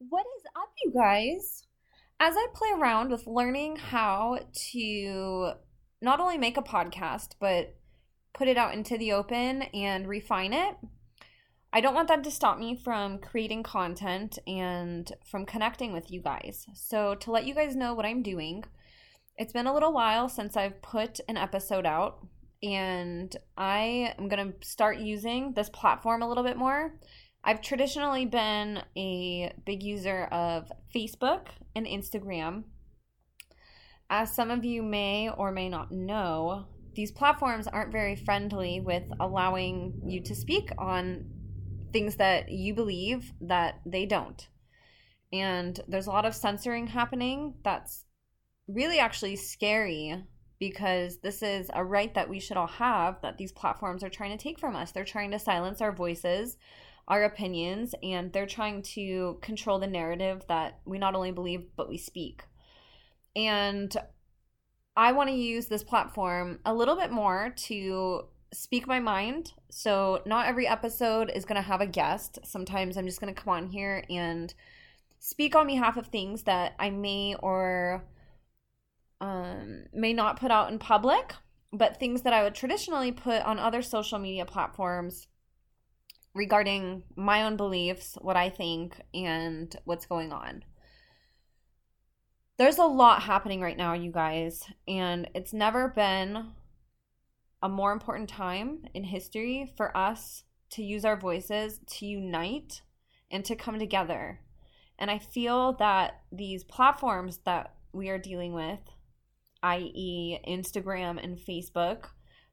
What is up, you guys? As I play around with learning how to not only make a podcast, but put it out into the open and refine it, I don't want that to stop me from creating content and from connecting with you guys. So, to let you guys know what I'm doing, it's been a little while since I've put an episode out, and I am going to start using this platform a little bit more. I've traditionally been a big user of Facebook and Instagram. As some of you may or may not know, these platforms aren't very friendly with allowing you to speak on things that you believe that they don't. And there's a lot of censoring happening that's really actually scary because this is a right that we should all have that these platforms are trying to take from us. They're trying to silence our voices our opinions and they're trying to control the narrative that we not only believe but we speak. And I want to use this platform a little bit more to speak my mind. So, not every episode is going to have a guest. Sometimes I'm just going to come on here and speak on behalf of things that I may or um, may not put out in public, but things that I would traditionally put on other social media platforms regarding my own beliefs, what I think, and what's going on. There's a lot happening right now, you guys, and it's never been a more important time in history for us to use our voices to unite and to come together. And I feel that these platforms that we are dealing with, i.e., Instagram and Facebook,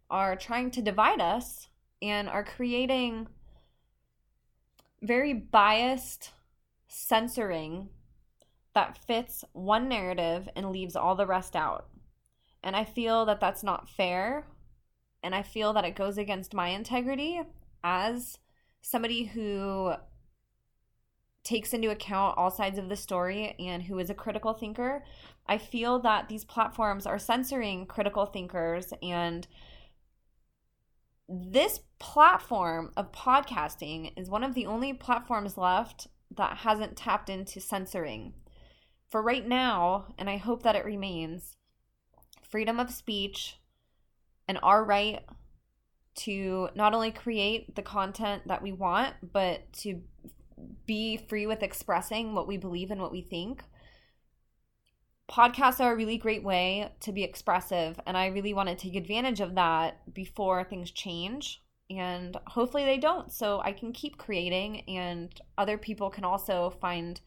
are trying to divide us and are creating very biased censoring that fits one narrative and leaves all the rest out. And I feel that that's not fair. And I feel that it goes against my integrity as somebody who takes into account all sides of the story and who is a critical thinker. I feel that these platforms are censoring critical thinkers and this platform of podcasting is one of the only platforms left that hasn't tapped into censoring. For right now, and I hope that it remains, freedom of speech and our right to not only create the content that we want, but to be free with expressing what we believe and what we think podcasts are a really great way to be expressive and i really want to take advantage of that before things change and hopefully they don't so i can keep creating and other people can also find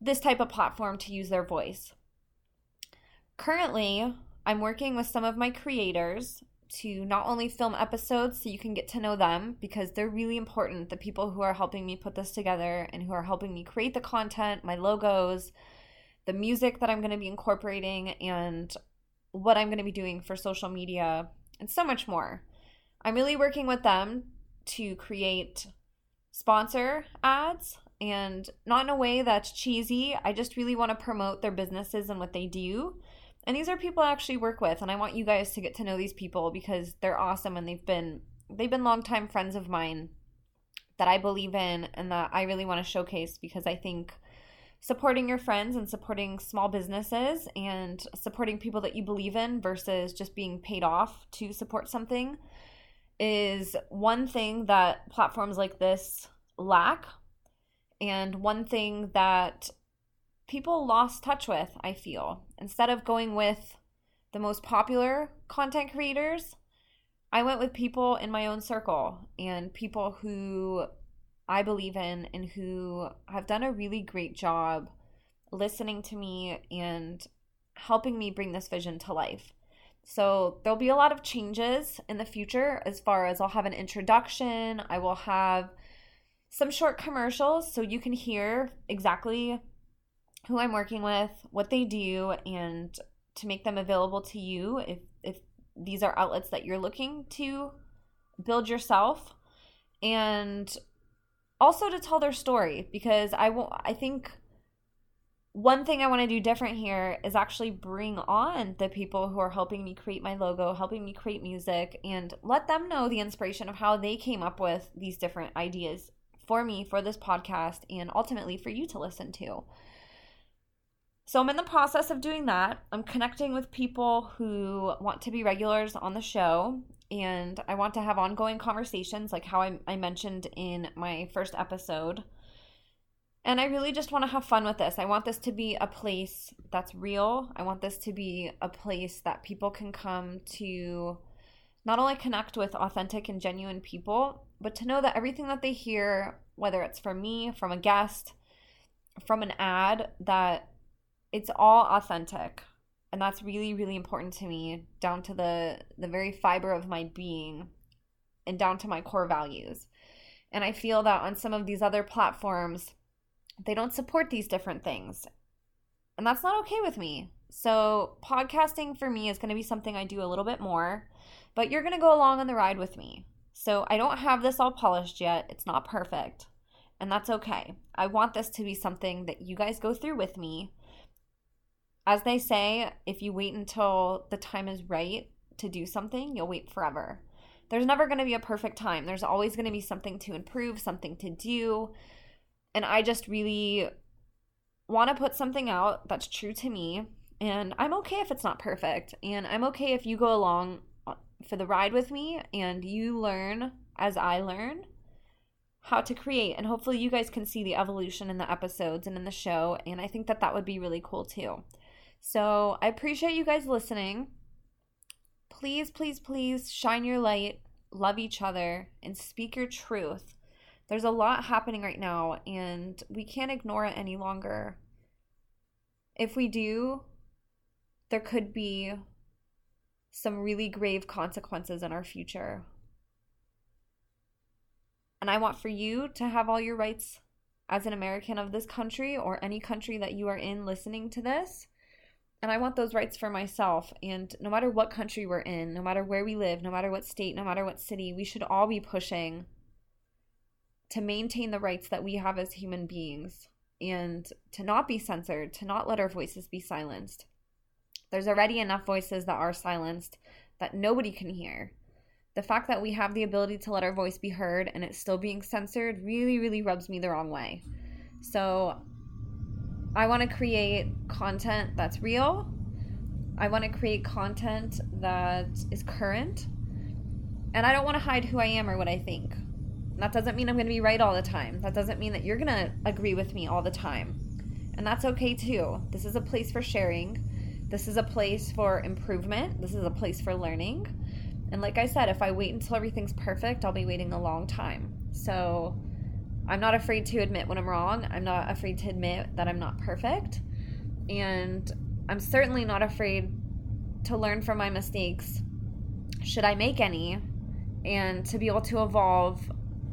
this type of platform to use their voice. Currently i'm working with some of my creators to not only film episodes so you can get to know them because they're really important the people who are helping me put this together and who are helping me create the content my logos the music that I'm going to be incorporating and what I'm going to be doing for social media and so much more. I'm really working with them to create sponsor ads and not in a way that's cheesy. I just really want to promote their businesses and what they do. And these are people I actually work with and I want you guys to get to know these people because they're awesome and they've been they've been longtime friends of mine that I believe in and that I really want to showcase because I think supporting your friends and supporting small businesses and supporting people that you believe in versus just being paid off to support something is one thing that platforms like this lack and one thing that people lost touch with, I feel. Instead of going with the most popular content creators, I went with people in my own circle and people who I believe in and who have done a really great job listening to me and helping me bring this vision to life. So there'll be a lot of changes in the future as far as I'll have an introduction, I will have some short commercials so you can hear exactly who I'm working with, what they do, and to make them available to you if if these are outlets that you're looking to build yourself. And also to tell their story because I will I think one thing I want to do different here is actually bring on the people who are helping me create my logo, helping me create music, and let them know the inspiration of how they came up with these different ideas for me, for this podcast, and ultimately for you to listen to. So I'm in the process of doing that. I'm connecting with people who want to be regulars on the show, and I want to have ongoing conversations, like how I, I mentioned in my first episode. And I really just want to have fun with this. I want this to be a place that's real. I want this to be a place that people can come to not only connect with authentic and genuine people, but to know that everything that they hear, whether it's from me, from a guest, from an ad, that it's all authentic. And that's really, really important to me, down to the the very fiber of my being and down to my core values. And I feel that on some of these other platforms, they don't support these different things. And that's not okay with me. So, podcasting for me is going to be something I do a little bit more, but you're going to go along on the ride with me. So, I don't have this all polished yet. It's not perfect, and that's okay. I want this to be something that you guys go through with me. As they say, if you wait until the time is right to do something, you'll wait forever. There's never going to be a perfect time. There's always going to be something to improve, something to do. And I just really want to put something out that's true to me. And I'm okay if it's not perfect. And I'm okay if you go along uh, for the ride with me and you learn as I learn how to create. And hopefully, you guys can see the evolution in the episodes and in the show. And I think that that would be really cool too. So I appreciate you guys listening. Please, please, please shine your light, love each other, and speak your truth there's a lot happening right now, and we can't ignore it any longer. If we do, there could be some really grave consequences in our future. And I want for you to have all your rights as an American of this country or any country that you are in listening to this. And I want those rights for myself. And no matter what country we're in, no matter where we live, no matter what state, no matter what city, we should all be pushing to maintain the rights that we have as human beings and to not be censored, to not let our voices be silenced. There's already enough voices that are silenced that nobody can hear. The fact that we have the ability to let our voice be heard and it's still being censored really, really rubs me the wrong way. So I want to create content that's real. I want to create content that is current. And I don't want to hide who I am or what I think. That doesn't mean I'm going to be right all the time. That doesn't mean that you're going to agree with me all the time. And that's okay too. This is a place for sharing. This is a place for improvement. This is a place for learning. And like I said, if I wait until everything's perfect, I'll be waiting a long time. So I'm not afraid to admit when I'm wrong. I'm not afraid to admit that I'm not perfect. And I'm certainly not afraid to learn from my mistakes, should I make any, and to be able to evolve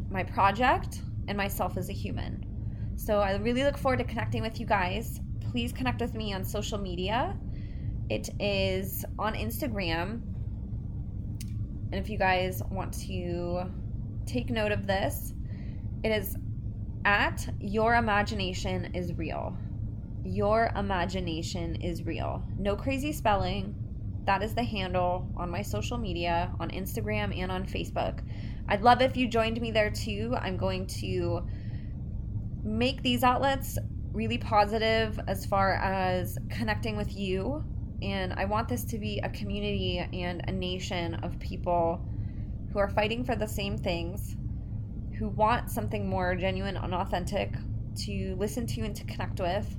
my project and myself as a human. So I really look forward to connecting with you guys. Please connect with me on social media. It is on Instagram. And if you guys want to take note of this, it is at your imagination is real. Your imagination is real. No crazy spelling. That is the handle on my social media on Instagram and on Facebook. I'd love if you joined me there too. I'm going to make these outlets really positive as far as connecting with you. And I want this to be a community and a nation of people who are fighting for the same things, who want something more genuine and authentic to listen to and to connect with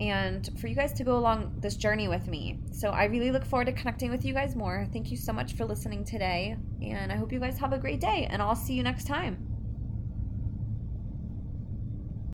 and for you guys to go along this journey with me. So I really look forward to connecting with you guys more. Thank you so much for listening today, and I hope you guys have a great day, and I'll see you next time.